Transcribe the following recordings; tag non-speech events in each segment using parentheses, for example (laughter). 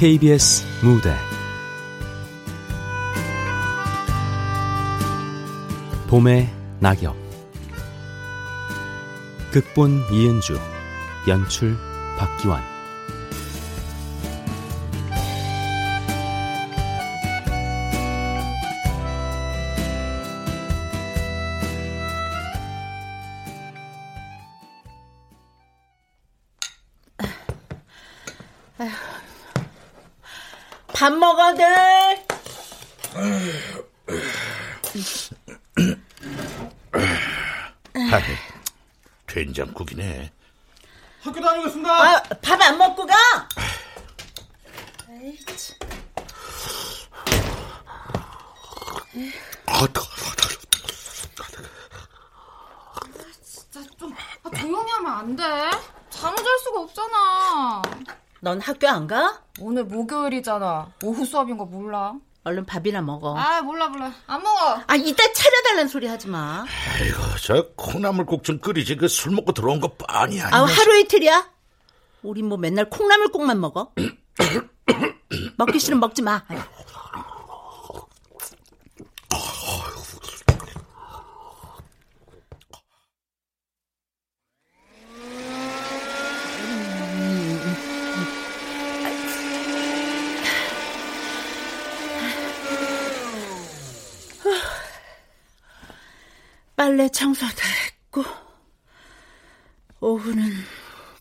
KBS 무대. 봄의 낙엽. 극본 이은주 연출 박기환 밥 먹어들. 아, 된장국이네. 학교 다니겠습니다. 아, 밥 안 먹고 가? 진짜 좀 아, 조용히 하면 안 돼? 잠을 잘 수가 없잖아. 넌 학교 안 가? 오늘 목요일이잖아. 오후 수업인 거 몰라? 얼른 밥이나 먹어. 아 몰라 몰라. 안 먹어. 아, 이따 차려달라는 소리 하지 마. 아이고, 저 콩나물국 좀 끓이지. 그 술 먹고 들어온 거 뻔히 아니야. 아, 하루 이틀이야? 우리 뭐 맨날 콩나물국만 먹어? (coughs) 먹기 싫으면 먹지 마. 빨래 청소 다 했고 오후는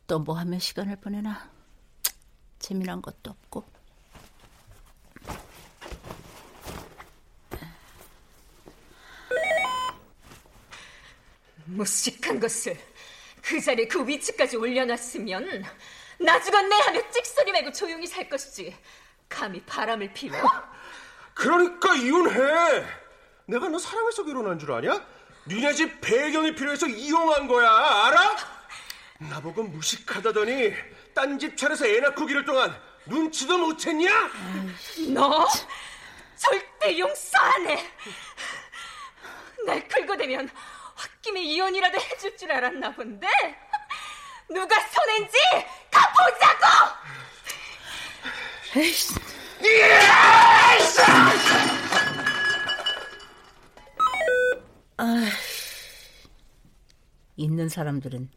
또 뭐 하며 시간을 보내나 재미난 것도 없고 무식한 것을 그 자리에 그 위치까지 올려놨으면 나중은 내 하며 찍소리 말고 조용히 살 것이지 감히 바람을 피워 그러니까 이혼해. 내가 너 사랑해서 결혼한 줄 아냐? 니네 집 배경이 필요해서 이용한 거야. 알아? 나보고 무식하다더니 딴 집 차려서 애 낳고 기를 동안 눈치도 못 챘냐? 너 절대 용서 안 해. 날 긁어대면 홧김에 이혼이라도 해줄 줄 알았나 본데 누가 손해인지 가보자고. 에이씨. 아, 있는 사람들은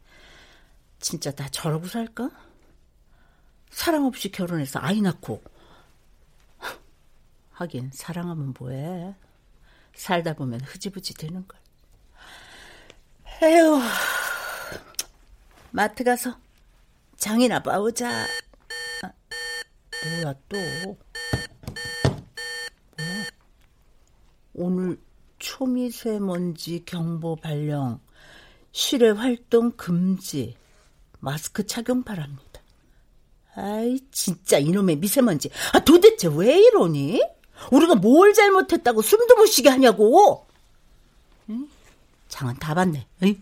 진짜 다 저러고 살까? 사랑 없이 결혼해서 아이 낳고. 하긴 사랑하면 뭐해? 살다 보면 흐지부지 되는 걸. 에휴. 마트 가서 장이나 봐오자. 아, 뭐야 또? 뭐야? 오늘 초미세먼지 경보 발령 실외 활동 금지 마스크 착용 바랍니다. 아이 진짜 이놈의 미세먼지. 아 도대체 왜 이러니? 우리가 뭘 잘못했다고 숨도 못 쉬게 하냐고? 응? 장은 다 봤네. 에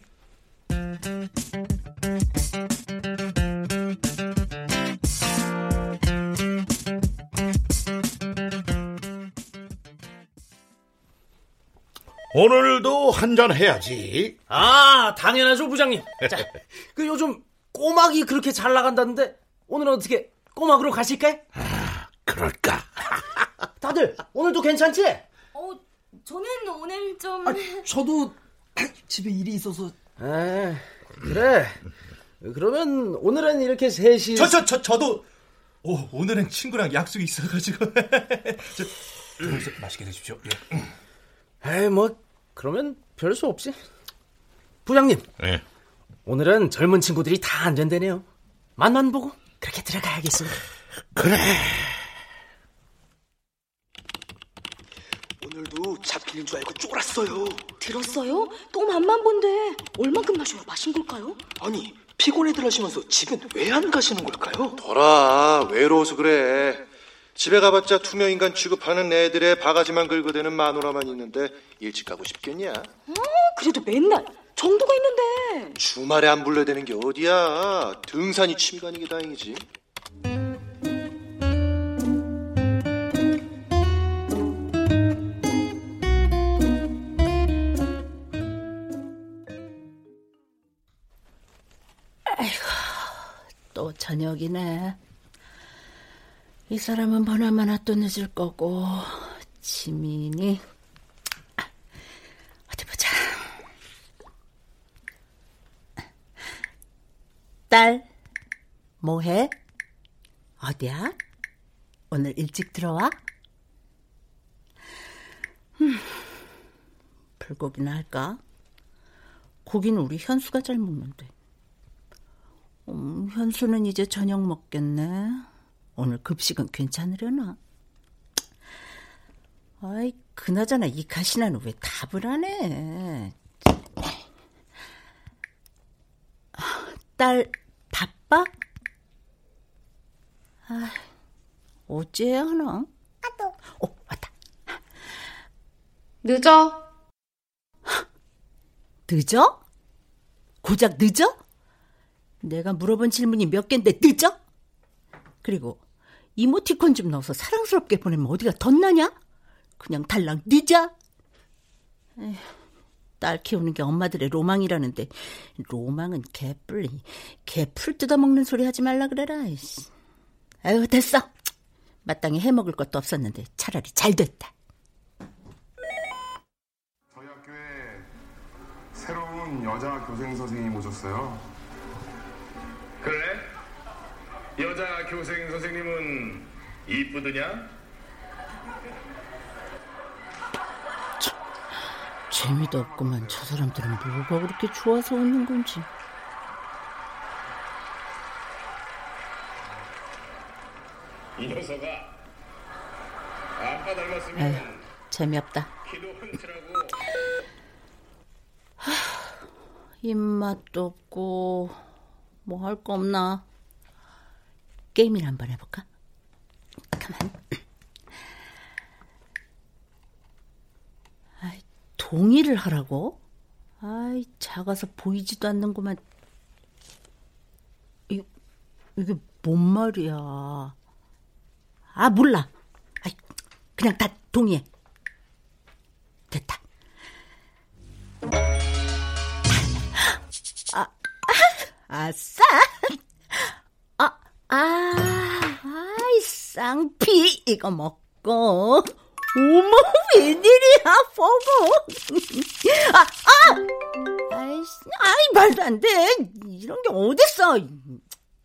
오늘도 한잔 해야지. 아, 당연하죠, 부장님. 자, (laughs) 그 요즘 꼬막이 그렇게 잘 나간다는데 오늘은 어떻게 꼬막으로 가실까요? 그럴까? (laughs) 다들 오늘도 괜찮지? 어, 저는 오늘 좀 아, 저도 (coughs) 집에 일이 있어서. 아, 그래. 그러면 오늘은 이렇게 셋이 저, 저, 저, 저 도 오, 오늘은 친구랑 약속이 있어 가지고 (laughs) 저, 저, 맛있게 드십시오. 예. 에이, 뭐 그러면 별 수 없지. 부장님, 예. 오늘은 젊은 친구들이 다 안전되네요. 맛만 보고 그렇게 들어가야겠습니다. 그래. 오늘도 잡히는 줄 알고 쫄았어요. 들었어요? 또 맛만 본데 얼만큼 마셔야 마신 걸까요? 아니 피곤해들 하시면서 집엔 왜 안 가시는 걸까요? 더라 외로워서 그래 집에 가봤자 투명인간 취급하는 애들의 바가지만 긁어대는 마누라만 있는데 일찍 가고 싶겠냐? 어, 그래도 맨날 정도가 있는데. 주말에 안 불러대는 게 어디야? 등산이 취미가 아닌 게 다행이지. 또 저녁이네. 이 사람은 보나마나 또 늦을 거고 지민이 아, 어디 보자. 딸 뭐해? 어디야? 오늘 일찍 들어와? 음, 불고기나 할까? 고기는 우리 현수가 잘 먹는데. 음, 현수는 이제 저녁 먹겠네. 오늘 급식은 괜찮으려나? 아이, 그나저나 이 가시나는 왜 답을 안 해? 딸 바빠? 아, 어째야 하나? 어, 왔다. 늦어. 늦어? 고작 늦어? 내가 물어본 질문이 몇 개인데 늦어? 그리고 이모티콘 좀 넣어서 사랑스럽게 보내면 어디가 덧나냐? 그냥 달랑? 에휴, 딸 키우는 게 엄마들의 로망이라는데 로망은 개뿔 개풀 뜯어먹는 소리 하지 말라 그래라. 이씨. 아유 됐어. 마땅히 해먹을 것도 없었는데 차라리 잘 됐다. 저희 학교에 새로운 여자 교생 선생님 오셨어요. 그래? 여자 교생 선생님은 이쁘드냐? 재미도 없구만. 저 사람들은 뭐가 그렇게 좋아서 웃는 건지. 이 녀석아 아빠 닮았으면 에휴, 재미없다. 흥칠하고 입맛도 없고 뭐 할 거 없나? 게임이나 한번 해볼까? 가만. 아이, 동의를 하라고? 아이 작아서 보이지도 않는구만. 이 이게 뭔 말이야? 아 몰라. 아이 그냥 다 동의해. 됐다. 아, 아싸! 아, 아, 아이, 쌍피, 이거 먹고. 어머, 웬일이야, 포고. (laughs) 아, 아! 아이씨, 아이, 말도 안 돼. 이런 게 어딨어.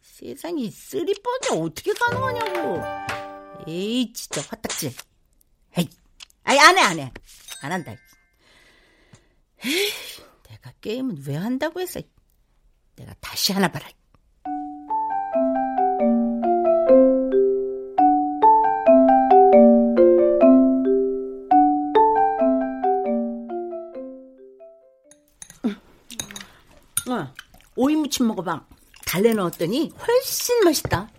세상에 쓰리번이 어떻게 가능하냐고. 에이, 진짜 화딱지. 에이, 아이, 안 해, 안 해. 안 한다. 에이, 내가 게임은 왜 한다고 했어. 내가 다시 하나 봐라. 오이 무침 먹어봐. 달래 넣었더니 훨씬 맛있다.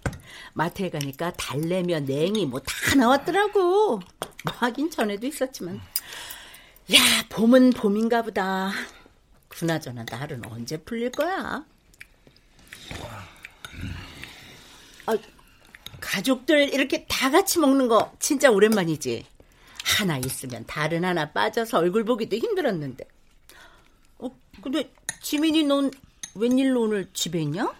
마트에 가니까 달래며 냉이 뭐 다 나왔더라고. 뭐 하긴 전에도 있었지만. 야, 봄은 봄인가 보다. 그나저나 날은 언제 풀릴 거야? 아, 가족들 이렇게 다 같이 먹는 거 진짜 오랜만이지. 하나 있으면 다른 하나 빠져서 얼굴 보기도 힘들었는데. 어, 근데 지민이 넌 웬일로 오늘 집에 있냐?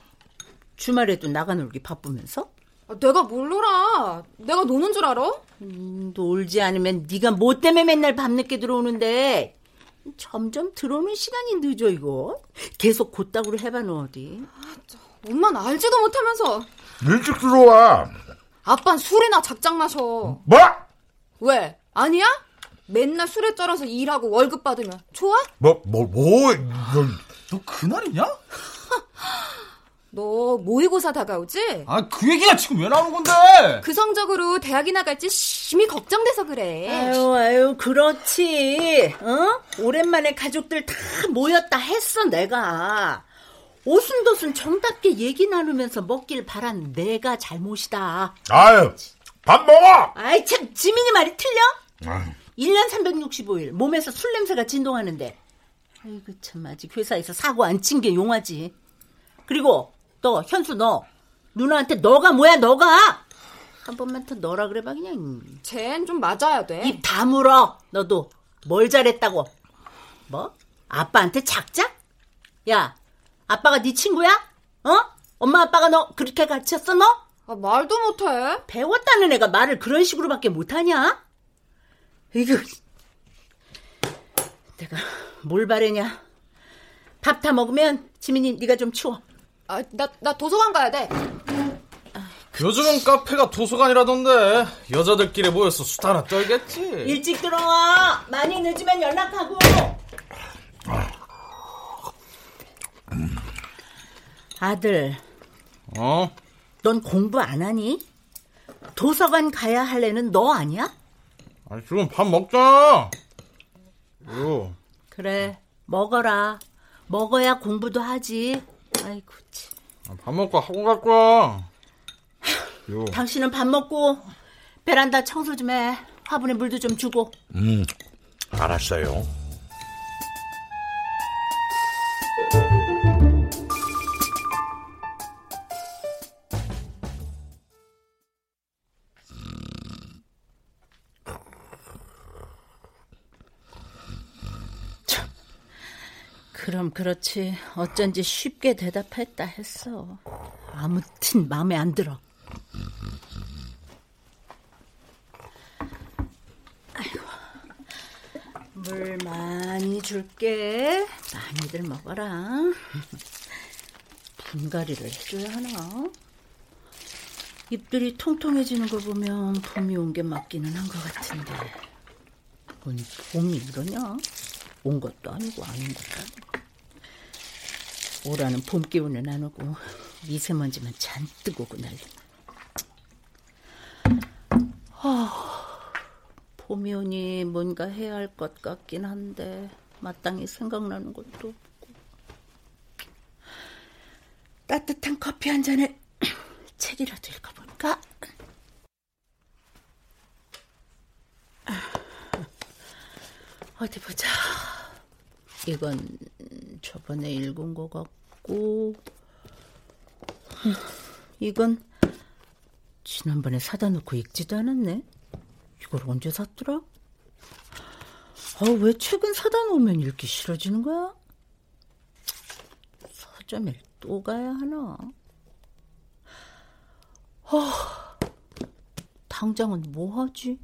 주말에도 나가 놀기 바쁘면서? 아, 내가 뭘 놀아? 내가 노는 줄 알아? 음, 놀지 않으면 네가 뭐 때문에 맨날 밤늦게 들어오는데 점점 들어오는 시간이 늦어 이거. 계속 곧다구로 해봐 너 어디. 엄마는 알지도 못하면서 일찍 들어와. 아빤 술이나 작작 마셔. 뭐? 왜? 아니야? 맨날 술에 쩔어서 일하고 월급 받으면 좋아? 뭐, 뭐, 뭐, 너 그날이냐? 너 모의고사 다가오지? 아, 그 얘기가 지금 왜 나오는 건데? 그 성적으로 대학이 나 갈지 심히 걱정돼서 그래. 아유 아유 그렇지. 어? 오랜만에 가족들 다 모였다 했어 내가. 오순도순 정답게 얘기 나누면서 먹길 바란 내가 잘못이다. 아유, 밥 먹어! 아이 참 지민이 말이 틀려? 아유. 1년 365일 몸에서 술 냄새가 진동하는데 아이고 참 아직 회사에서 사고 안 친 게 용하지 그리고 너 현수 너 누나한테 너가 뭐야 너가 한 번만 더 너라 그래봐 그냥 쟨 좀 맞아야 돼 입 다물어 너도 뭘 잘했다고 뭐? 아빠한테 작작? 야 아빠가 네 친구야? 어? 엄마 아빠가 너 그렇게 가르쳤어 너? 아, 말도 못해. 배웠다는 애가 말을 그런 식으로밖에 못하냐? 이거 내가 뭘 바래냐? 밥 다 먹으면 지민이 네가 좀 치워. 아, 나, 나 도서관 가야 돼. 요즘은 카페가 도서관이라던데 여자들끼리 모여서 수다나 떨겠지. 일찍 들어와. 많이 늦으면 연락하고. 아들. 어? 넌 공부 안 하니? 도서관 가야 할 애는 너 아니야? 아니 지금 밥 먹자. 요. 그래 먹어라. 먹어야 공부도 하지. 아이고 참. 아, 밥 먹고 학원 갈 거야. 요. 당신은 밥 먹고 베란다 청소 좀 해. 화분에 물도 좀 주고. 음, 알았어요. 그렇지. 어쩐지 쉽게 대답했다 했어. 아무튼 마음에 안 들어. 아이고. 물 많이 줄게. 많이들 먹어라. 분갈이를 해줘야 하나? 입들이 통통해지는 거 보면 봄이 온 게 맞기는 한 것 같은데. 뭔 봄이 이러냐? 온 것도 아니고 아닌 것도 아니고. 오라는 봄 기운은 안 오고 미세먼지만 잔뜩 오고 난리. 아, 봄이 오니 뭔가 해야 할 것 같긴 한데 마땅히 생각나는 것도 없고. 따뜻한 커피 한 잔에 (clears throat) 책이라도 읽어볼까? 어디 보자. 이건 저번에 읽은 것 같고, 이건 지난번에 사다 놓고 읽지도 않았네. 이걸 언제 샀더라? 아, 왜 책은 사다 놓으면 읽기 싫어지는 거야? 서점에 또 가야 하나? 아, 당장은 뭐 하지?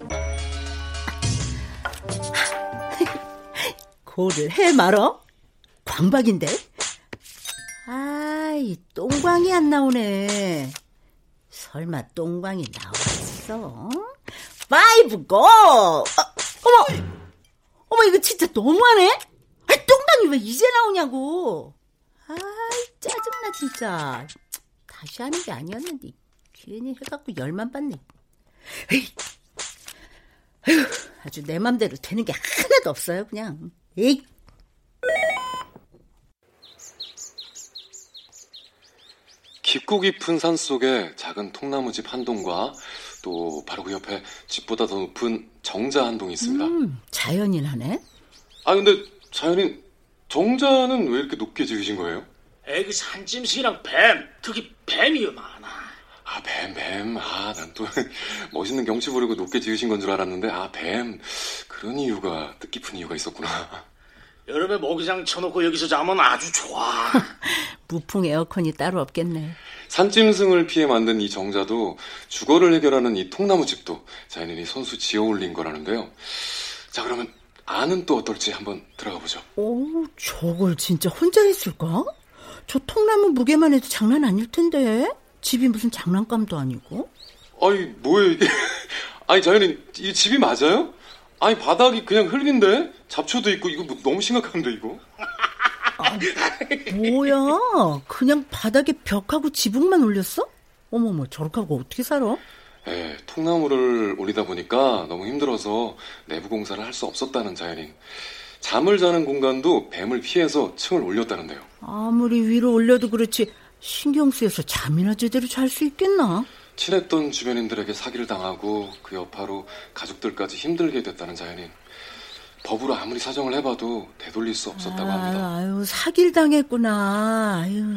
(laughs) 고를 해 말어? 광박인데? 아 이, 똥광이 안 나오네. 설마 똥광이 나왔어? five 고! 어, 어머! 어머, 이거 진짜 너무하네? 아, 똥광이 왜 이제 나오냐고! 아이, 짜증나, 진짜. 다시 하는 게 아니었는데, 괜히 해갖고 열만 받네. 에이, 에휴, 아주 내 맘대로 되는 게 하나도 없어요, 그냥. 에이. 깊고 깊은 산 속에 작은 통나무집 한 동과 또 바로 그 옆에 집보다 더 높은 정자 한 동이 있습니다. 음, 자연인 하네? 아 근데 자연인 정자는 왜 이렇게 높게 지으신 거예요? 에이 그 산짐승이랑 뱀 특히 뱀이 많아 아 뱀 뱀. 아 난 또 (laughs) 멋있는 경치 보려고 높게 지으신 건 줄 알았는데 아 뱀. 그런 이유가 뜻깊은 이유가 있었구나. 여름에 모기장 쳐놓고 여기서 자면 아주 좋아 (laughs) 무풍 에어컨이 따로 없겠네. 산짐승을 피해 만든 이 정자도 주거를 해결하는 이 통나무집도 자연인이 손수 지어 올린 거라는데요. 자 그러면 안은 또 어떨지 한번 들어가 보죠. 오, 저걸 진짜 혼자 했을까? 저 통나무 무게만 해도 장난 아닐 텐데. 집이 무슨 장난감도 아니고. 아니 뭐예요 이게? (laughs) 아니 자연인 이 집이 맞아요? 아니 바닥이 그냥 흙인데 잡초도 있고 이거 뭐 너무 심각한데 이거? 뭐야? 그냥 바닥에 벽하고 지붕만 올렸어? 어머머, 저렇게 하고 어떻게 살아? 예, 통나무를 올리다 보니까 너무 힘들어서 내부 공사를 할 수 없었다는 자연인. 잠을 자는 공간도 뱀을 피해서 층을 올렸다는데요. 아무리 위로 올려도 그렇지 신경 쓰여서 잠이나 제대로 잘 수 있겠나? 친했던 주변인들에게 사기를 당하고 그 여파로 가족들까지 힘들게 됐다는 자연인. 법으로 아무리 사정을 해봐도 되돌릴 수 없었다고 합니다. 아유, 사기를 당했구나. 아유.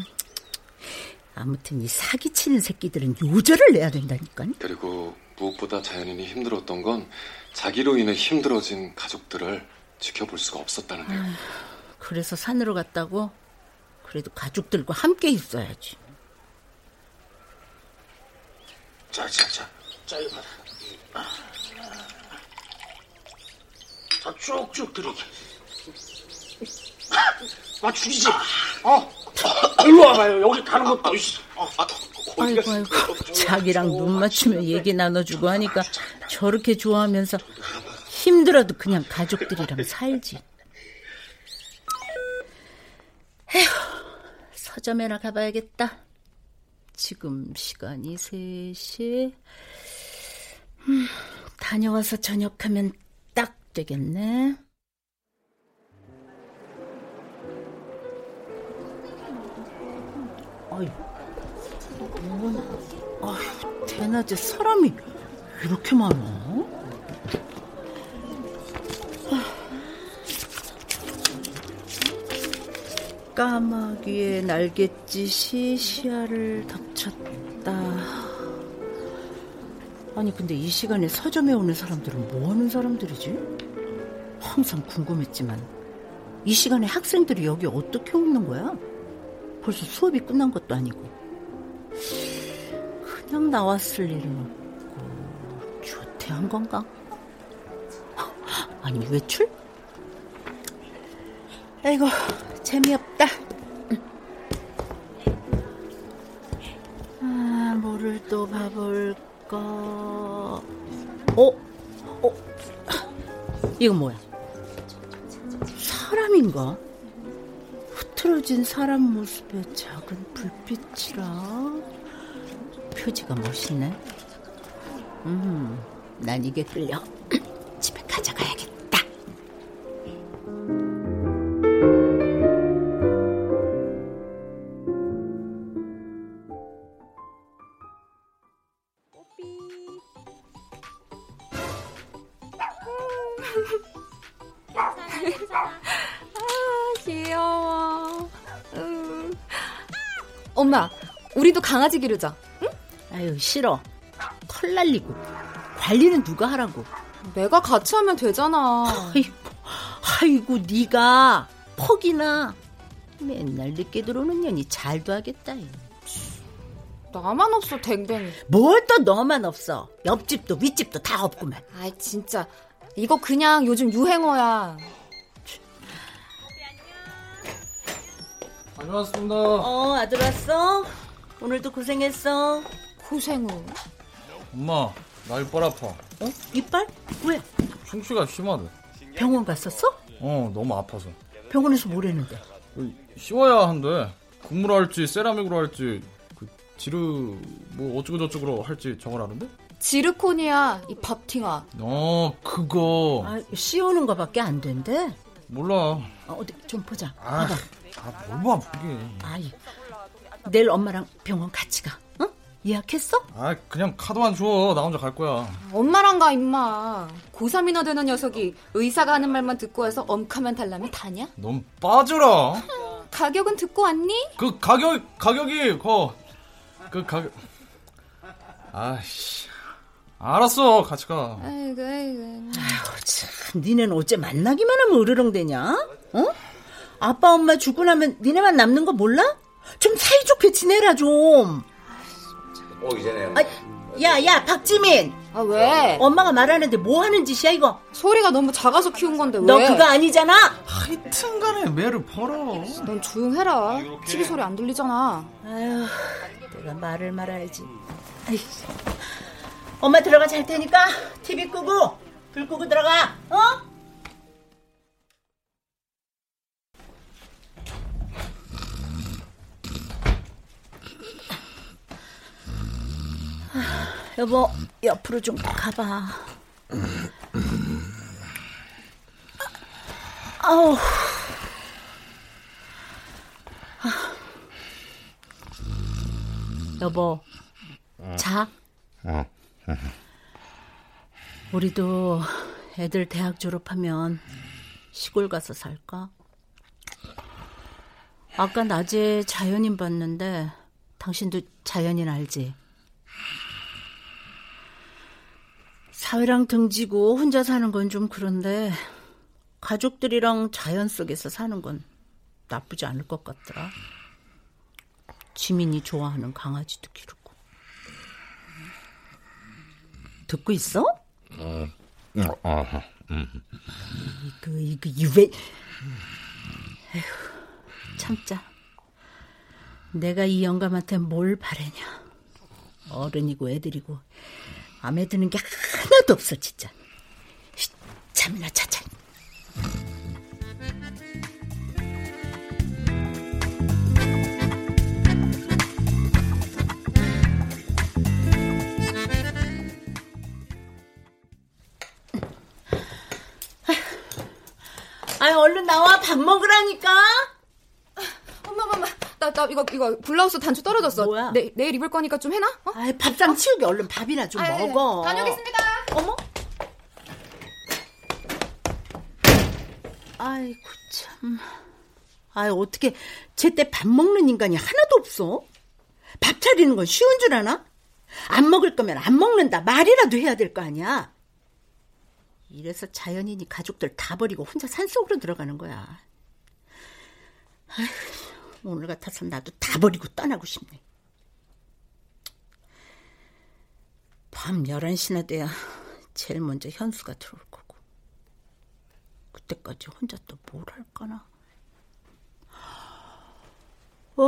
아무튼 이 사기치는 새끼들은 요절을 내야 된다니까. 그리고 무엇보다 자연인이 힘들었던 건 자기로 인해 힘들어진 가족들을 지켜볼 수가 없었다는데요. 아유, 그래서 산으로 갔다고? 그래도 가족들과 함께 있어야지. 자, 자, 자. 자, 이거 받아. 자, 쭉쭉 들이게. 아, 죽이지. 어. 일로 와봐요. 여기 가는 것도 있어. 어. 아이고 아이고 자기랑 눈 맞추며 얘기 나눠주고 하니까 저렇게 좋아하면서 힘들어도 그냥 가족들이랑 (laughs) 살지. 에휴, 서점에나 가봐야겠다. 지금 시간이 3시. 음, 다녀와서 저녁하면 딱 되겠네. 아이, 아휴, 대낮에 사람이 이렇게 많아? 까마귀의 날갯짓이 시야를 덮쳤다. 아니 근데 이 시간에 서점에 오는 사람들은 뭐 하는 사람들이지? 항상 궁금했지만 이 시간에 학생들이 여기 어떻게 오는 거야? 벌써 수업이 끝난 것도 아니고 그냥 나왔을 일은 없고 조퇴한 건가? 아니 외출? 아이고 재미없다. 아, 뭐를 또 봐볼까? 어? 어? 이건 뭐야? 사람인가? 흐트러진 사람 모습의 작은 불빛이라 표지가 멋있네. 음, 난 이게 끌려. 강아지 기르자. 응? 아유, 싫어. 털 날리고. 관리는 누가 하라고? 내가 같이 하면 되잖아. 아이고, 아이고 네가 퍽이나 맨날 늦게 들어오는 년이 잘도 하겠다. 나만 없어, 댕댕이. 뭘 또 너만 없어. 옆집도 윗집도 다 없구만. 아이, 진짜. 이거 그냥 요즘 유행어야. 다녀왔습니다. 어, 아들 왔어? 오늘도 고생했어. 고생을. 엄마, 나 이빨 아파. 어? 이빨? 왜? 충치가 심하대. 병원 갔었어? 어, 너무 아파서. 병원에서 뭘 했는데? 씌워야 한대. 국물 할지 세라믹으로 할지 그 지르 뭐 어쩌고 저쩌고 할지 정하라는데? 지르코니아, 이 밥팅아. 어, 그거. 아, 씌우는 거밖에 안 된대. 몰라. 어, 어디 좀 보자. 아, 봐봐. 아, 뭘 봐, 그게. 아이, 내일 엄마랑 병원 같이 가. 응? 예약했어? 아, 그냥 카드만 줘. 나 혼자 갈 거야. 엄마랑 가, 임마. 고3이나 되는 녀석이 의사가 하는 말만 듣고 와서 엄카면 달라면 다냐? 넌 빠져라. 가격은 듣고 왔니? 그 가격 가격이 그, 그 가격. 아씨. 알았어, 같이 가. 아이고, 아이고. 아휴, 참, 니네는 어째 만나기만 하면 으르렁대냐? 어? 아빠 엄마 죽고 나면 니네만 남는 거 몰라? 좀 사이좋게 지내라 좀. 오기 전에 아, 야, 야, 박지민. 아, 왜? 엄마가 말하는데 뭐 하는 짓이야, 이거? 소리가 너무 작아서 키운 건데, 왜? 너 그거 아니잖아? 하여튼간에 매를 벌어. 넌 조용해라. TV 소리 안 들리잖아. 아휴, 내가 말을 말아야지. 아이, 엄마 들어가 잘 테니까 TV 끄고 불 끄고 들어가. 어? 여보, 옆으로 좀 가봐. 아우. 여보, 자. 어. 우리도 애들 대학 졸업하면 시골 가서 살까? 아까 낮에 자연인 봤는데 당신도 자연인 알지? 사회랑 등지고 혼자 사는 건 좀 그런데 가족들이랑 자연 속에서 사는 건 나쁘지 않을 것 같더라. 지민이 좋아하는 강아지도 기르고. 듣고 있어? 음, 어, 어, 음. 이거 이거 유배. 에휴, 참자. 내가 이 영감한테 뭘 바래냐. 어른이고 애들이고 마음에 드는 게 하나도 없어 진짜. 잠이나 자자. 아, 얼른 나와 밥 먹으라니까. 엄마, 나, 나 이거 이거 블라우스 단추 떨어졌어. 뭐야? 내, 내일 입을 거니까 좀 해놔. 어? 아, 밥상 치우게 얼른 밥이나 좀 아이, 먹어. 다녀오겠습니다. 어머. 아이고 참. 아이 어떻게 제때 밥 먹는 인간이 하나도 없어? 밥 차리는 건 쉬운 줄 아나? 안 먹을 거면 안 먹는다 말이라도 해야 될 거 아니야. 이래서 자연인이 가족들 다 버리고 혼자 산속으로 들어가는 거야. 아휴, 오늘 같아서 나도 다 버리고 떠나고 싶네. 밤 11시나 돼야 제일 먼저 현수가 들어올 거고. 그때까지 혼자 또 뭘 할까나. 어,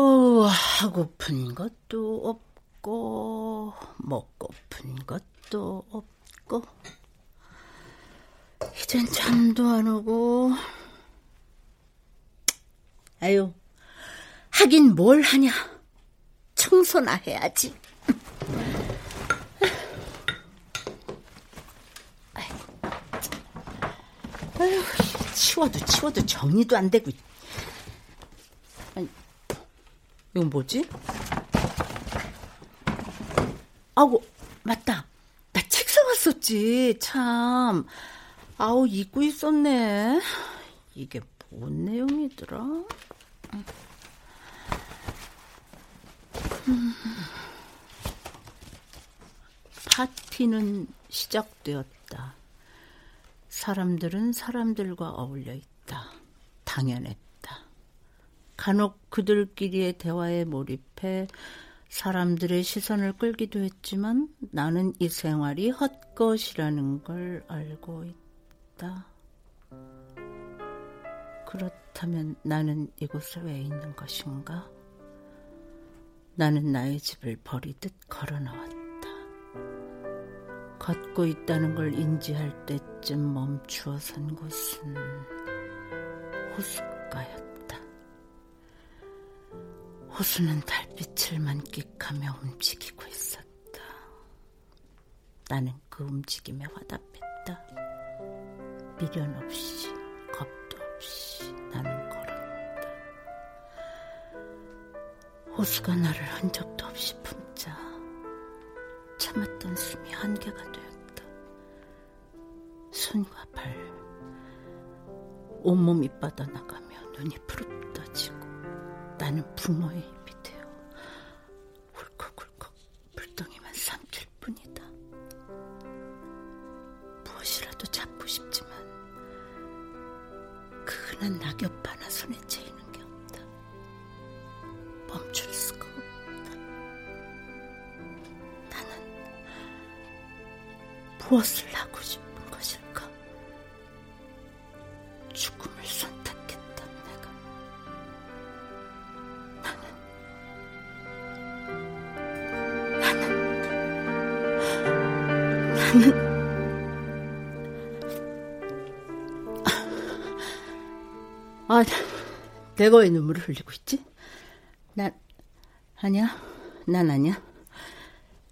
하고픈 것도 없고, 먹고픈 것도 없고. 이젠 잠도 안 오고. 아유, 하긴 뭘 하냐. 청소나 해야지. 아유, 치워도 치워도 정리도 안 되고. 이건 뭐지? 아고, 맞다. 나 책 사왔었지, 참. 아우, 잊고 있었네. 이게 뭔 내용이더라? 음. 파티는 시작되었다. 사람들은 사람들과 어울려 있다. 당연했다. 간혹 그들끼리의 대화에 몰입해 사람들의 시선을 끌기도 했지만 나는 이 생활이 헛것이라는 걸 알고 있다. 그렇다면 나는 이곳에 왜 있는 것인가? 나는 나의 집을 버리듯 걸어 나왔다. 걷고 있다는 걸 인지할 때쯤 멈추어 선 곳은 호숫가였다. 호수는 달빛을 만끽하며 움직이고 있었다. 나는 그 움직임에 화답했다. 미련 없이, 겁도 없이 나 호수가 나를 흔적도 없이 품자 참았던 숨이 한계가 되었다. 손과 발, 온몸이 뻗어나가며 눈이 푸릅떠지고 나는 붕어의 내가 왜 눈물을 흘리고 있지? 난, 아니야. 난 아니야.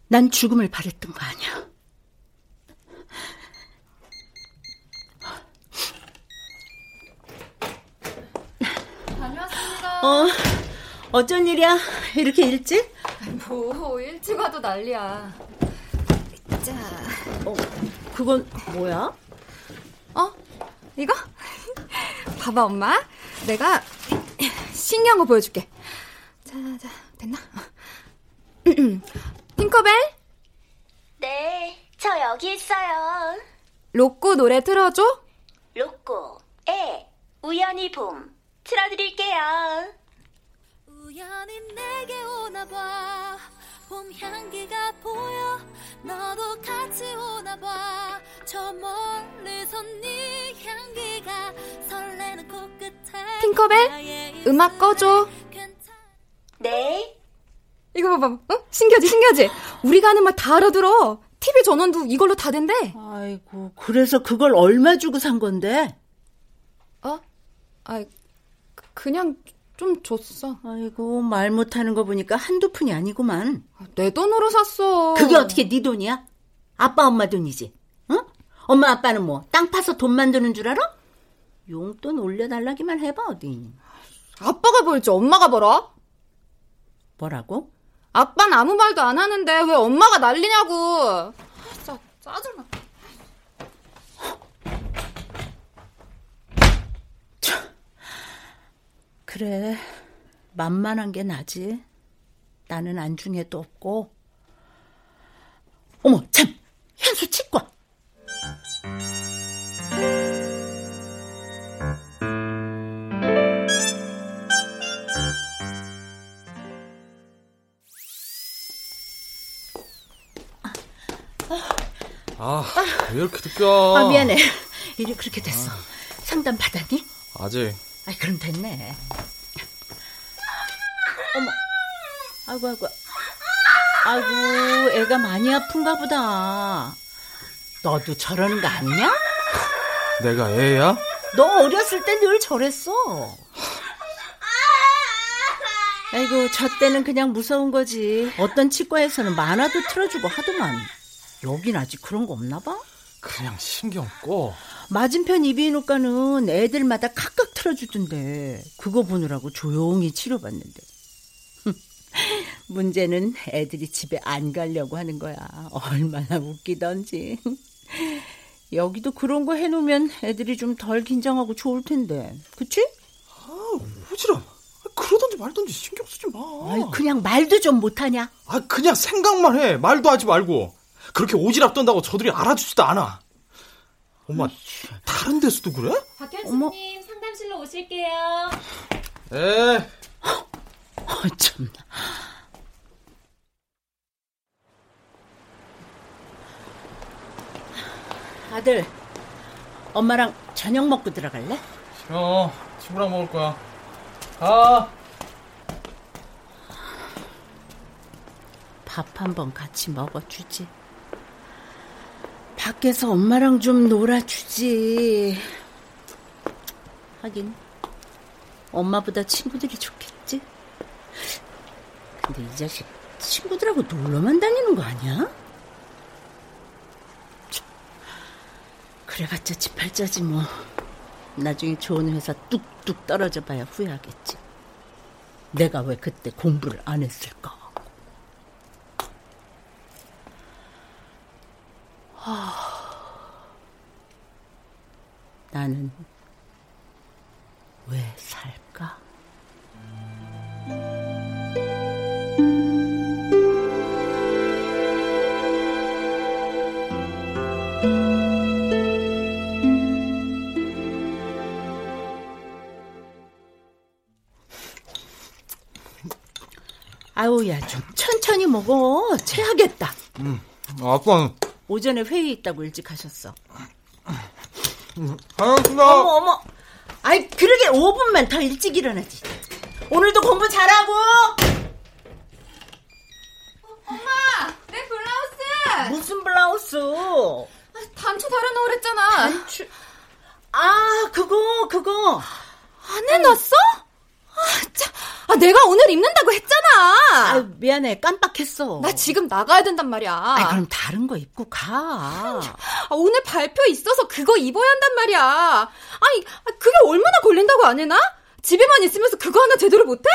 난 죽음을 바랬던 거 아니야. 다녀왔습니다. 어, 어쩐 일이야? 이렇게 일찍? 뭐 일찍 와도 난리야. 자, 어, 그건 뭐야? 어? 이거? (laughs) 봐봐 엄마. 내가 신기한 거 보여줄게. 자, 자, 됐나? (clears throat) 팅커벨? 네, 저 여기 있어요. 로꼬 노래 틀어줘. 로꼬, 에, 우연히 봄. 틀어드릴게요. 우연히 내게 오나 봐 봄 향기가 보여. 너도 같이 오나 봐저 멀리서 네 향기가 설레는 코끝에 팅커벨? 음악 꺼줘. 네? 이거 봐봐. 어? 신기하지 신기하지? 우리가 하는 말 다 알아들어. TV 전원도 이걸로 다 된대. 아이고 그래서 그걸 얼마 주고 산 건데? 어? 아 그냥 좀 줬어. 아이고 말 못하는 거 보니까 한두 푼이 아니구만. 내 돈으로 샀어. 그게 어떻게 네 돈이야? 아빠 엄마 돈이지. 응? 엄마 아빠는 뭐 땅 파서 돈 만드는 줄 알아? 용돈 올려달라기만 해봐 어디. 아빠가 벌지 엄마가 벌어? 뭐라고? 아빠는 아무 말도 안 하는데 왜 엄마가 난리냐고. 진짜 짜증나. 그래, 만만한 게 나지. 나는 안중에도 없고. 어머, 참! 현수 치과! 아, 왜 이렇게 늦게 와? 아, 미안해. 일이 그렇게 됐어. 아. 상담 받았니? 아직. 아, 그럼 됐네. 어머, 아이고, 아이고. 아이고, 애가 많이 아픈가 보다. 너도 저러는 거 아니냐? 내가 애야? 너 어렸을 때 늘 저랬어. 아이고, 저 때는 그냥 무서운 거지. 어떤 치과에서는 만화도 틀어주고 하더만. 여긴 아직 그런 거 없나 봐? 그냥 신경 꺼. 맞은편 이비인후과는 애들마다 각각 틀어주던데 그거 보느라고 조용히 치료받는데 문제는 애들이 집에 안 가려고 하는 거야 얼마나 웃기던지 여기도 그런 거 해놓으면 애들이 좀 덜 긴장하고 좋을 텐데 그치? 아 오지랖 그러던지 말던지 신경 쓰지 마 아이, 그냥 말도 좀 못하냐? 아 그냥 생각만 해 말도 하지 말고 그렇게 오지랖 떤다고 저들이 알아주지도 않아 엄마, 다른 데서도 그래? 박 교수님 상담실로 오실게요. 에. 어, 참. 아들, 엄마랑 저녁 먹고 들어갈래? 어, 친구랑 먹을 거야. 가. 밥한번 같이 먹어주지. 밖에서 엄마랑 좀 놀아주지. 하긴, 엄마보다 친구들이 좋겠지? 근데 이 자식 친구들하고 놀러만 다니는 거 아니야? 그래봤자 지팔자지 뭐. 나중에 좋은 회사 뚝뚝 떨어져 봐야 후회하겠지. 내가 왜 그때 공부를 안 했을까? 나는 아우, 야, 좀 천천히 먹어. 체하겠다. 음, 아빠는? 오전에 회의 있다고 일찍 하셨어. 하영수다. 어머, 어머. 아이, 그러게 5분만 더 일찍 일어나지. 오늘도 공부 잘하고! 엄마! 내 블라우스! 무슨 블라우스? 단추 달아놓으랬잖아. 단추. 아, 그거, 그거. 안 해놨어? 아, 참. 아, 내가 오늘 입는다고 했잖아. 아, 깜빡했어. 나 지금 나가야 된단 말이야. 아, 그럼 다른 거 입고 가. 아, 오늘 발표 있어서 그거 입어야 한단 말이야. 아니, 그게 얼마나 걸린다고 안 해나? 집에만 있으면서 그거 하나 제대로 못해?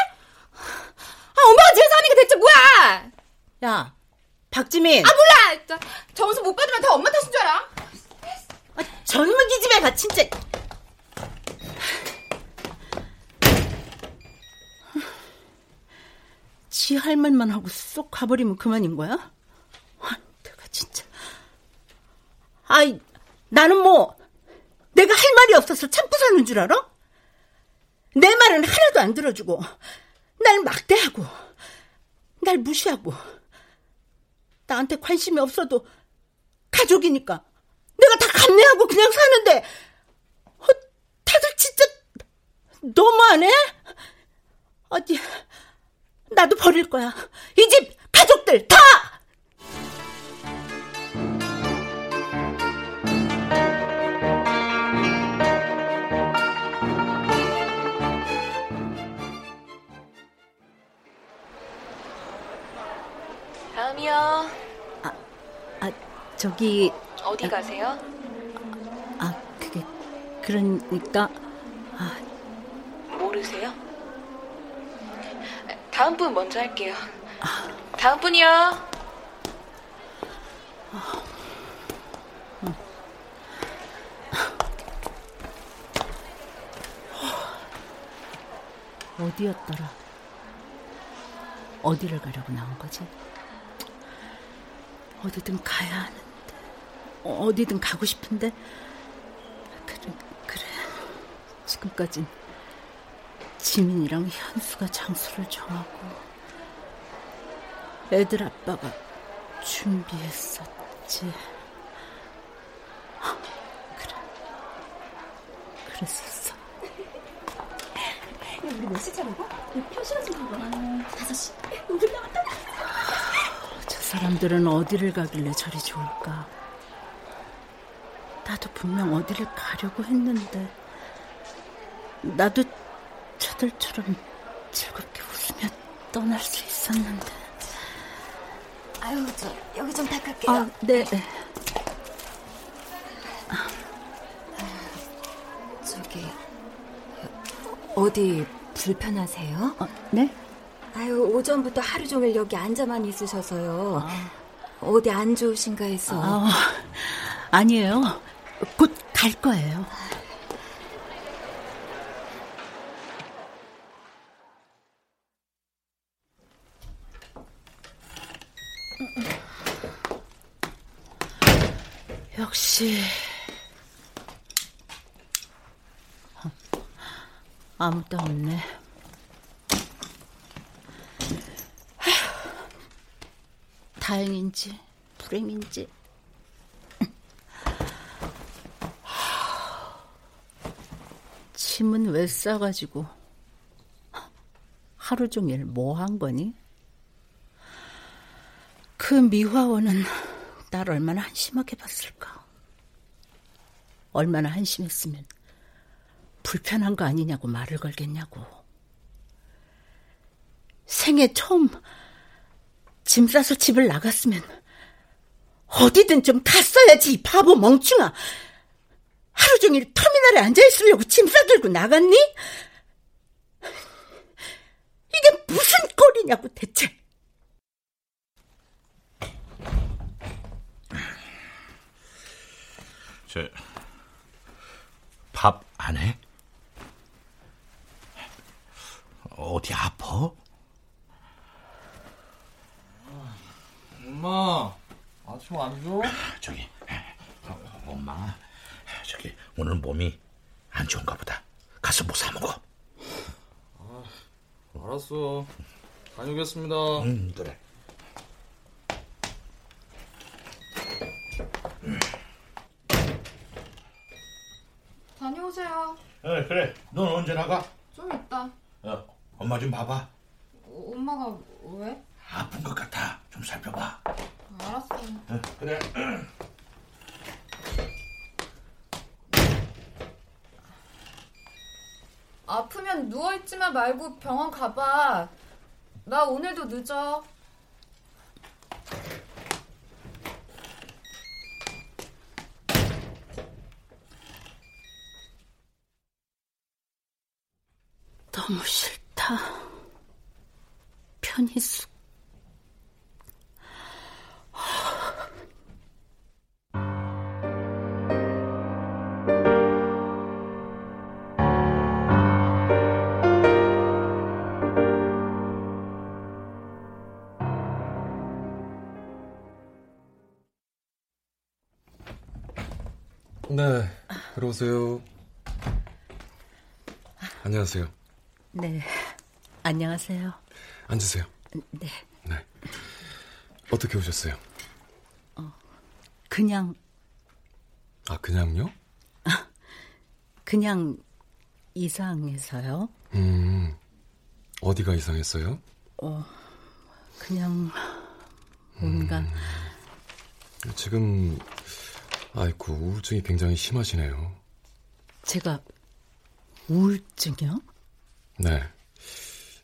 아, 엄마가 집에서 하는 게 대체 뭐야? 야, 박지민. 아, 몰라! 점수 못 받으면 다 엄마 탓인 줄 알아? 아, 젊은이 집에 가, 진짜. 지 할 말만 하고 쏙 가버리면 그만인 거야? 아, 내가 진짜. 아이, 나는 뭐, 내가 할 말이 없어서 참고 사는 줄 알아? 내 말은 하나도 안 들어주고, 날 막대하고, 날 무시하고. 나한테 관심이 없어도 가족이니까 내가 다 감내하고 그냥 사는데 어, 다들 진짜 너무하네? 어디 나도 버릴 거야. 이 집 가족들 다! 다음이요. 아, 저기 어디 가세요? 아, 그게 그러니까 모르세요? 다음 분 먼저 할게요. 다음 분이요. 어디였더라? 어디를 가려고 나온 거지? 어디든 가야 하는데, 어, 어디든 가고 싶은데, 그래, 그래. 지금까진 지민이랑 현수가 장소를 정하고, 애들 아빠가 준비했었지. 아, 그래. 그랬었어. 우리 몇 시차라고? 표시가 좀 봐봐. 다섯 시. 우리 나왔다. 저 사람들은 어디를 가길래 저리 좋을까? 나도 분명 어디를 가려고 했는데, 나도 저들처럼 즐겁게 웃으며 떠날 수 있었는데. 아유, 저 여기 좀 닦을게요. 아, 네. 저기 어디 불편하세요? 네? 아유, 오전부터 하루 종일 여기 앉아만 있으셔서요. 어디 안 좋으신가 해서. 아, 아니에요. 곧 갈 거예요. 역시 아무도 없네. 다행인지 불행인지 짐은 왜 싸가지고 하루 종일 뭐 한 거니? 그 미화원은 날 얼마나 한심하게 봤을까? 얼마나 한심했으면 불편한 거 아니냐고 말을 걸겠냐고. 생애 처음 짐 싸서 집을 나갔으면 어디든 좀 갔어야지, 이 바보 멍충아. 하루 종일 터미널에 앉아 있으려고 짐 싸들고 나갔니? 이게 무슨 꼴이냐고, 대체. 저, 밥 안 해? 어디 아파? 엄마, 아침 안 줘? (clears throat) 저기, 어, 엄마, 저기, 오늘 몸이 안 좋은가 보다. 가서 뭐 사 먹어. 알았어. 다녀오겠습니다. 응, 그래. 다녀오세요. 어, 그래. 넌 언제 나가? 좀 있다. 어, 엄마 좀 봐봐. 어, 엄마가 왜? 아픈 것 같아. 좀 살펴봐. 알았어. 어, 그래. 아프면 누워있지만 말고 병원 가봐. 나 오늘도 늦어. 너무 싫다. 편히 쑥. 네, 들어오세요. 안녕하세요. 네. 안녕하세요. 앉으세요. 네. 어떻게 오셨어요? 그냥 아, 그냥요? (laughs) 그냥 이상해서요. 음, 어디가 이상했어요? 어, 그냥 뭔가 음, 지금 아이고 우울증이 굉장히 심하시네요. 제가 우울증이요? 네.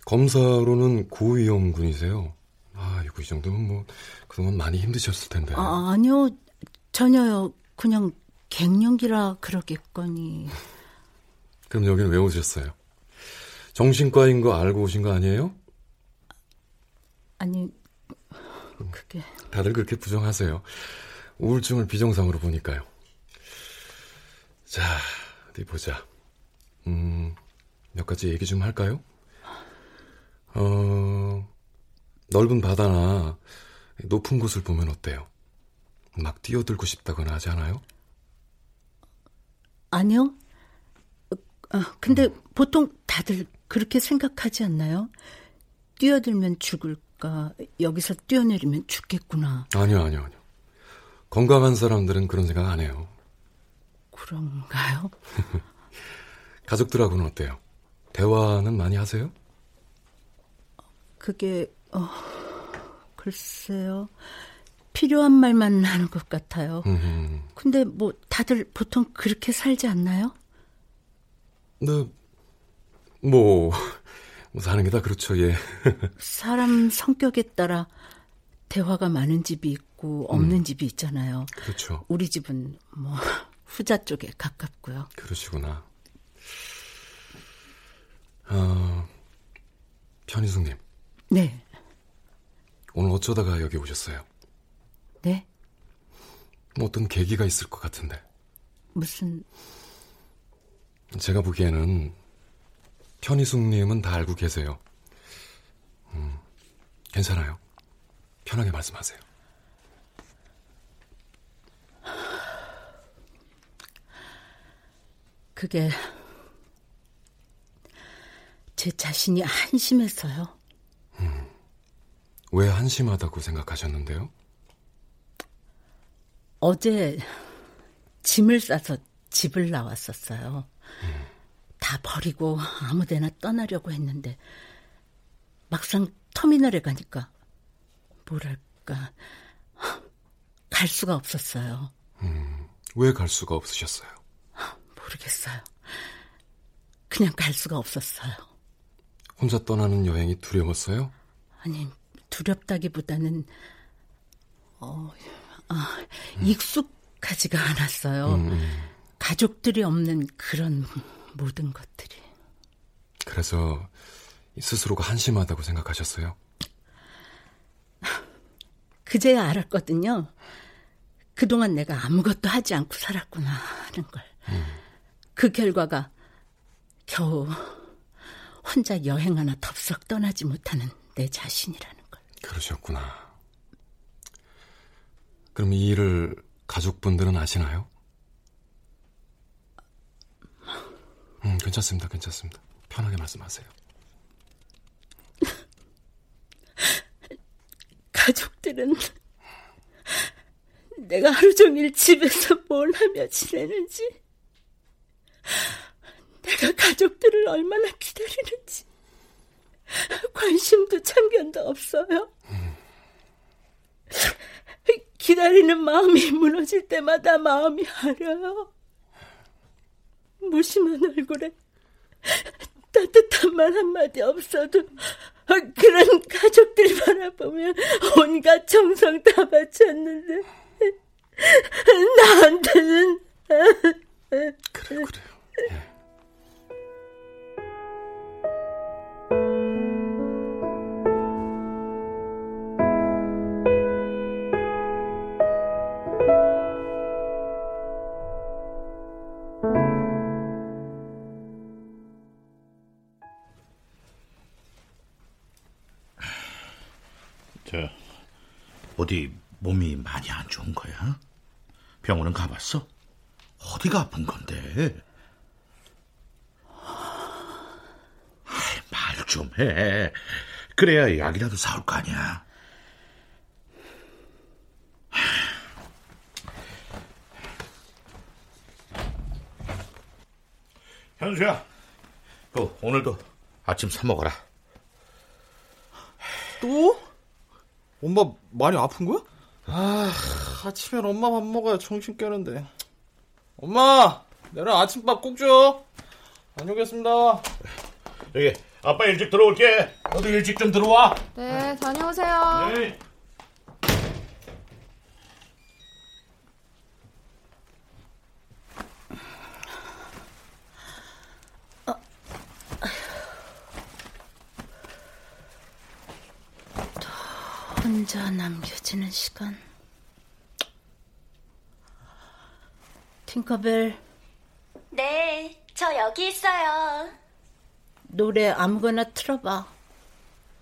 검사로는 고위험군이세요. 아이고 이 정도면 뭐 그동안 많이 힘드셨을 텐데. 아, 아니요. 전혀요. 그냥 갱년기라 그러겠거니. (laughs) 그럼 여기는 왜 오셨어요? 정신과인 거 알고 오신 거 아니에요? 아니 그게 다들 그렇게 부정하세요. 우울증을 비정상으로 보니까요. 자, 어디 보자. 음, 몇 가지 얘기 좀 할까요? 어, 넓은 바다나 높은 곳을 보면 어때요? 막 뛰어들고 싶다거나 하지 않아요? 아니요. 어, 근데 보통 다들 그렇게 생각하지 않나요? 뛰어들면 죽을까? 여기서 뛰어내리면 죽겠구나. 아니요, 아니요, 아니요. 건강한 사람들은 그런 생각 안 해요. 그런가요? (laughs) 가족들하고는 어때요? 대화는 많이 하세요? 그게 어, 글쎄요. 필요한 말만 하는 것 같아요. 음, 근데 뭐 다들 보통 그렇게 살지 않나요? 네, 뭐, (laughs) 뭐 사는 게 다 그렇죠, 예. (laughs) 사람 성격에 따라 대화가 많은 집이 있고 없는 음. 집이 있잖아요. 그렇죠. 우리 집은 뭐 (laughs) 후자 쪽에 가깝고요. 그러시구나. 아, 편희숙님, 네, 오늘 어쩌다가 여기 오셨어요? 네. 뭐 어떤 계기가 있을 것 같은데. 무슨 제가 보기에는 편희숙님은 다 알고 계세요. 음, 괜찮아요. 편하게 말씀하세요. 그게 제 자신이 한심해서요. 왜 한심하다고 생각하셨는데요? 어제 짐을 싸서 집을 나왔었어요. 다 버리고 아무 데나 떠나려고 했는데 막상 터미널에 가니까 뭐랄까 갈 수가 없었어요. 음, 왜 갈 수가 없으셨어요? 모르겠어요. 그냥 갈 수가 없었어요. 혼자 떠나는 여행이 두려웠어요? 아니 두렵다기보다는 어, 아, 익숙하지가 않았어요. 음, 음. 가족들이 없는 그런 모든 것들이. 그래서 스스로가 한심하다고 생각하셨어요? 그제야 알았거든요. 그동안 내가 아무것도 하지 않고 살았구나 하는 걸. 그 결과가 겨우 혼자 여행 하나 덥석 떠나지 못하는 내 자신이라는 걸. 그러셨구나. 그럼 이 일을 가족분들은 아시나요? 음, 괜찮습니다, 괜찮습니다. 편하게 말씀하세요. (laughs) 가족들은 내가 하루 종일 집에서 뭘 하며 지내는지, 내가 가족들을 얼마나 기다리는지, 관심도 참견도 없어요. 기다리는 마음이 무너질 때마다 마음이 아려요. 무심한 얼굴에 따뜻한 말 한마디 없어도 그런 가족들 바라보면 온갖 정성 다 바쳤는데 나한테는 그래 그래요. 저 어디 몸이 많이 안 좋은 거야? 병원은 가봤어? 어디가 아픈 건데? 말 좀 해. 그래야 약이라도 사올 거 아니야. 현수야, 그 오늘도 아침 사 먹어라. 또? 엄마 많이 아픈 거야? 아, 아침엔 엄마 밥 먹어야 정신 깨는데. 엄마, 내일 아침밥 꼭 줘. 다녀오겠습니다. 여기 아빠 일찍 들어올게. 너도 일찍 좀 들어와. 네, 다녀오세요. 네. 혼자 남겨지는 시간. 팅커벨, 네, 저 여기 있어요. 노래 아무거나 틀어봐.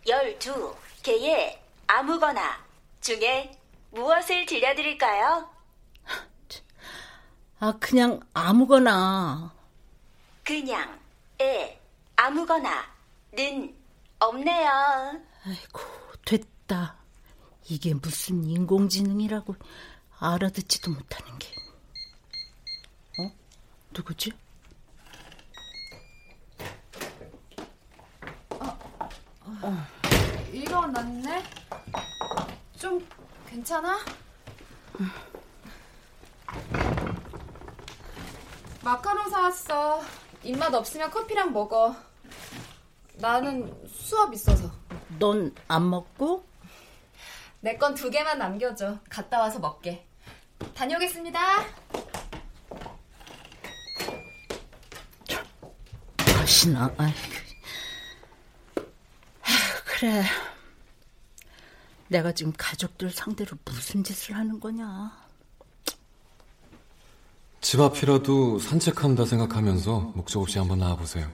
12개의 아무거나 중에 무엇을 들려드릴까요? 아, 그냥 아무거나. 그냥, 에, 아무거나 는 없네요. 아이고, 됐다. 이게 무슨 인공지능이라고 알아듣지도 못하는 게. 어? 누구지? 어, 일어났네? 좀 괜찮아? 마카롱 사왔어. 입맛 없으면 커피랑 먹어. 나는 수업 있어서. 넌 안 먹고? 내 건 두 개만 남겨줘. 갔다 와서 먹게. 다녀오겠습니다. 다시나. 아이고. 아휴, 그래. 내가 지금 가족들 상대로 무슨 짓을 하는 거냐. 집 앞이라도 산책한다 생각하면서 목적 없이 한번 나와보세요.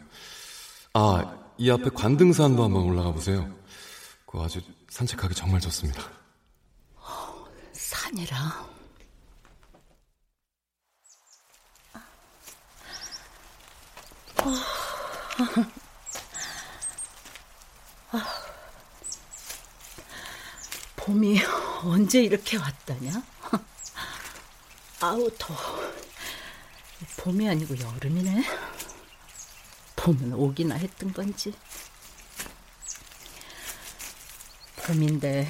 아, 이 앞에 관등산도 한번 올라가 보세요. 그거 아주 산책하기 정말 좋습니다. 산이라. 아, 봄이 언제 이렇게 왔다냐? 아우 더워. 봄이 아니고 여름이네. 봄은 오기나 했던 건지. 봄인데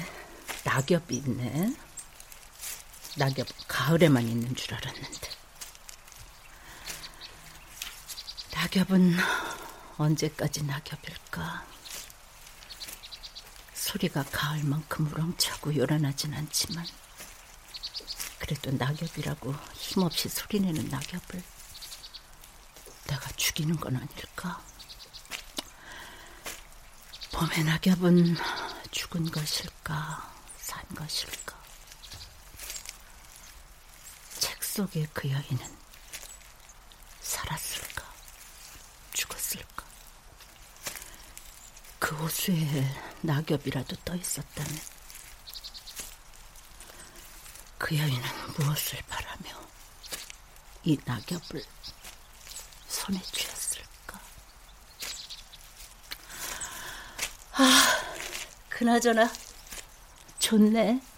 낙엽이 있네. 낙엽 가을에만 있는 줄 알았는데. 낙엽은 언제까지 낙엽일까? 소리가 가을만큼 우렁차고 요란하진 않지만 그래도 낙엽이라고 힘없이 소리내는 낙엽을 내가 죽이는 건 아닐까? 봄의 낙엽은 죽은 것일까? 산 것일까? 책 속의 그 여인은 살았을까? 죽었을까? 그 호수에 낙엽이라도 떠 있었다면 그 여인은 무엇을 바라며 이 낙엽을 손에 쥐었을까? 아, 그나저나 좋네.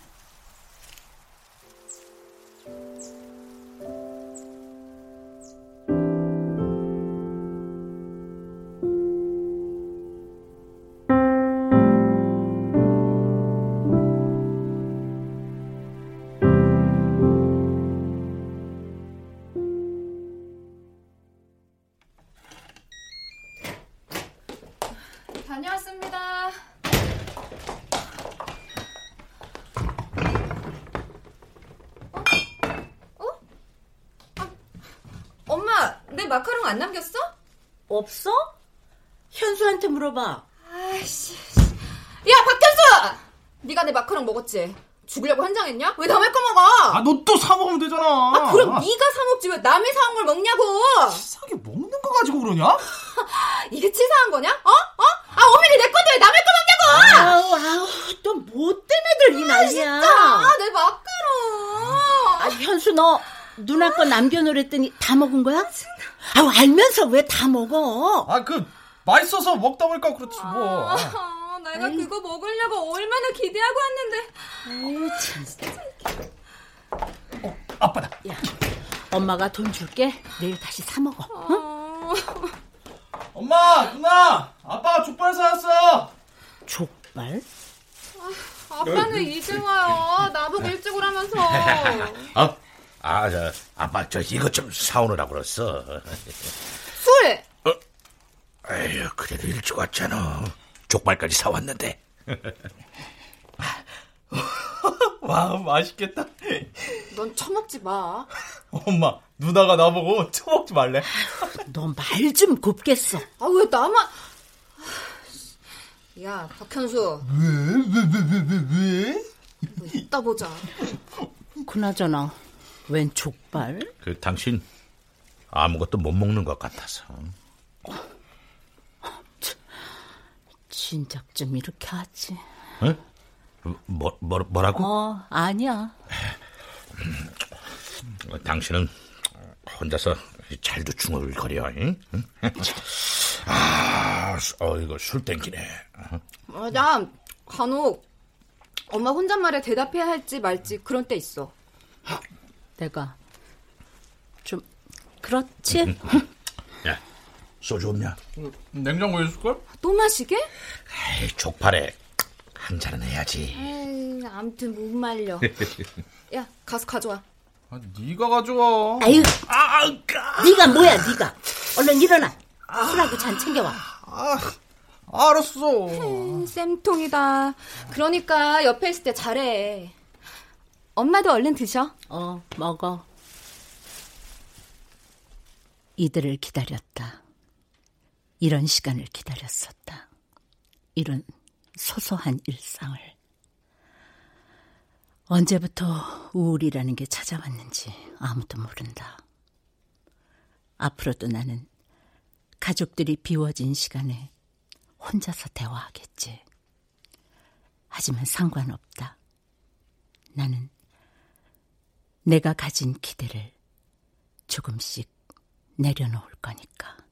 물어봐. 아이씨. 야, 박현수! 네가 내 마카롱 먹었지? 죽으려고 환장했냐? 왜 남의 거 먹어? 아, 너 또 사 먹으면 되잖아. 아, 그럼 네가 사 먹지 왜 남의 사온 걸 먹냐고? 치사하게 먹는 거 가지고 그러냐? (laughs) 이게 치사한 거냐? 어? 어? 아, 어머니 내 건데 왜 남의 거 먹냐고! 아우, 아우, 또 못된 애들 이 난리야. 진짜, 아, 내 마카롱. 아, 현수 너 누나 거 남겨놓으랬더니 다 먹은 거야? 아우, 알면서 왜 다 먹어? 아, 그 맛있어서 먹다 보니까 그렇지 뭐. 아, 내가 그거 먹으려고 얼마나 기대하고 왔는데. 아유, 진짜. 아빠다. 야, 엄마가 돈 줄게. 내일 다시 사 먹어. 응? 엄마, 누나, 아빠가 족발 사왔어. 족발? 아, 아빠는 이제 와요. 나보고 일찍 오라면서. (laughs) 어? 아, 저, 아빠, 저, 이것 좀 사오느라고 그랬어. 술! 에휴, 그래도 일찍 왔잖아. 족발까지 사왔는데. (laughs) 와, 맛있겠다. 넌 처먹지 마. 엄마, 누나가 나보고 처먹지 말래. 너말좀 곱겠어. 아, 왜 나만. 야, 박현수. 왜, 왜, 왜, 왜, 왜, 왜? 뭐 이따 보자. 그나저나, 웬 족발? 그, 당신, 아무것도 못 먹는 것 같아서. 진작 좀 이렇게 하지. 응? 뭐, 뭐, 뭐라고? 어, 아니야. 당신은 혼자서 잘도 중얼거려, 응? 아, 어, 이거 술 땡기네. 아, 나 간혹 엄마 혼잣말에 대답해야 할지 말지 그런 때 있어. 내가 좀 그렇지? 야, 소주 없냐? 냉장고에 있을걸? 또 마시게? 에이, 족발에 한 잔은 해야지. 에이, 아무튼 못 말려. (laughs) 야, 가서 가져와. 아, 네가 가져와. 아유, 네가 뭐야, 네가. 얼른 일어나. 술하고 잔 챙겨와. 아, 알았어. 음, 쌤통이다. 그러니까 옆에 있을 때 잘해. 엄마도 얼른 드셔. 어, 먹어. 이들을 기다렸다. 이런 시간을 기다렸었다. 이런 소소한 일상을. 언제부터 우울이라는 게 찾아왔는지 아무도 모른다. 앞으로도 나는 가족들이 비워진 시간에 혼자서 대화하겠지. 하지만 상관없다. 나는 내가 가진 기대를 조금씩 내려놓을 거니까.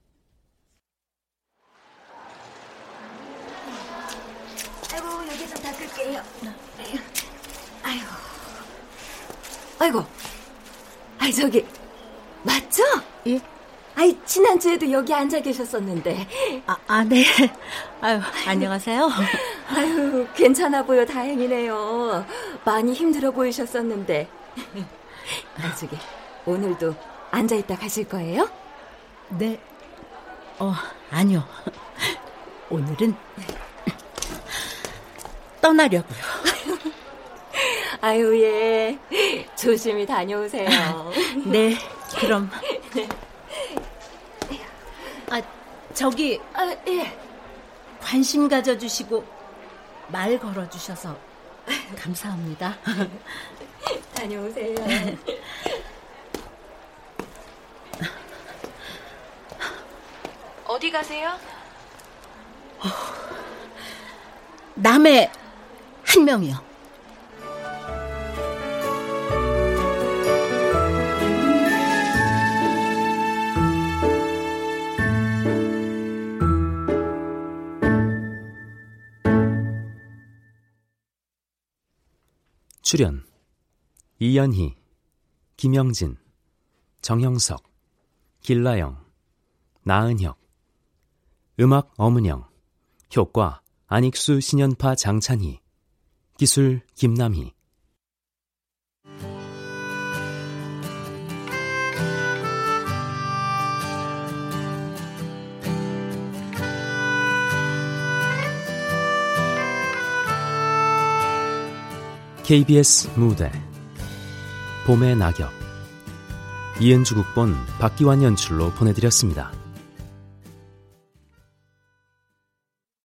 아이고, 여기 좀 닦을게요. 아이고. 아이고. 아이, 저기, 맞죠? 예? 아이, 지난주에도 여기 앉아 계셨었는데. 아, 아 네. 아유, 안녕하세요. 아유, 괜찮아 보여 다행이네요. 많이 힘들어 보이셨었는데. 아, 저기, 오늘도 앉아 있다 가실 거예요? 네. 어, 아니요. 오늘은 떠나려고요. (laughs) 아유, 예. 조심히 다녀오세요. (laughs) 네, 그럼. 아, 저기. 아, 예. 관심 가져주시고, 말 걸어주셔서 감사합니다. (laughs) 다녀오세요. 어디 가세요? 남의 한 명이요. 출연 이연희, 김영진, 정형석, 길라영, 나은혁 음악 어문영 효과 안익수 신연파 장찬희 기술 김남희. KBS 무대. 봄의 낙엽. 이은주 국본 박기환 연출로 보내드렸습니다.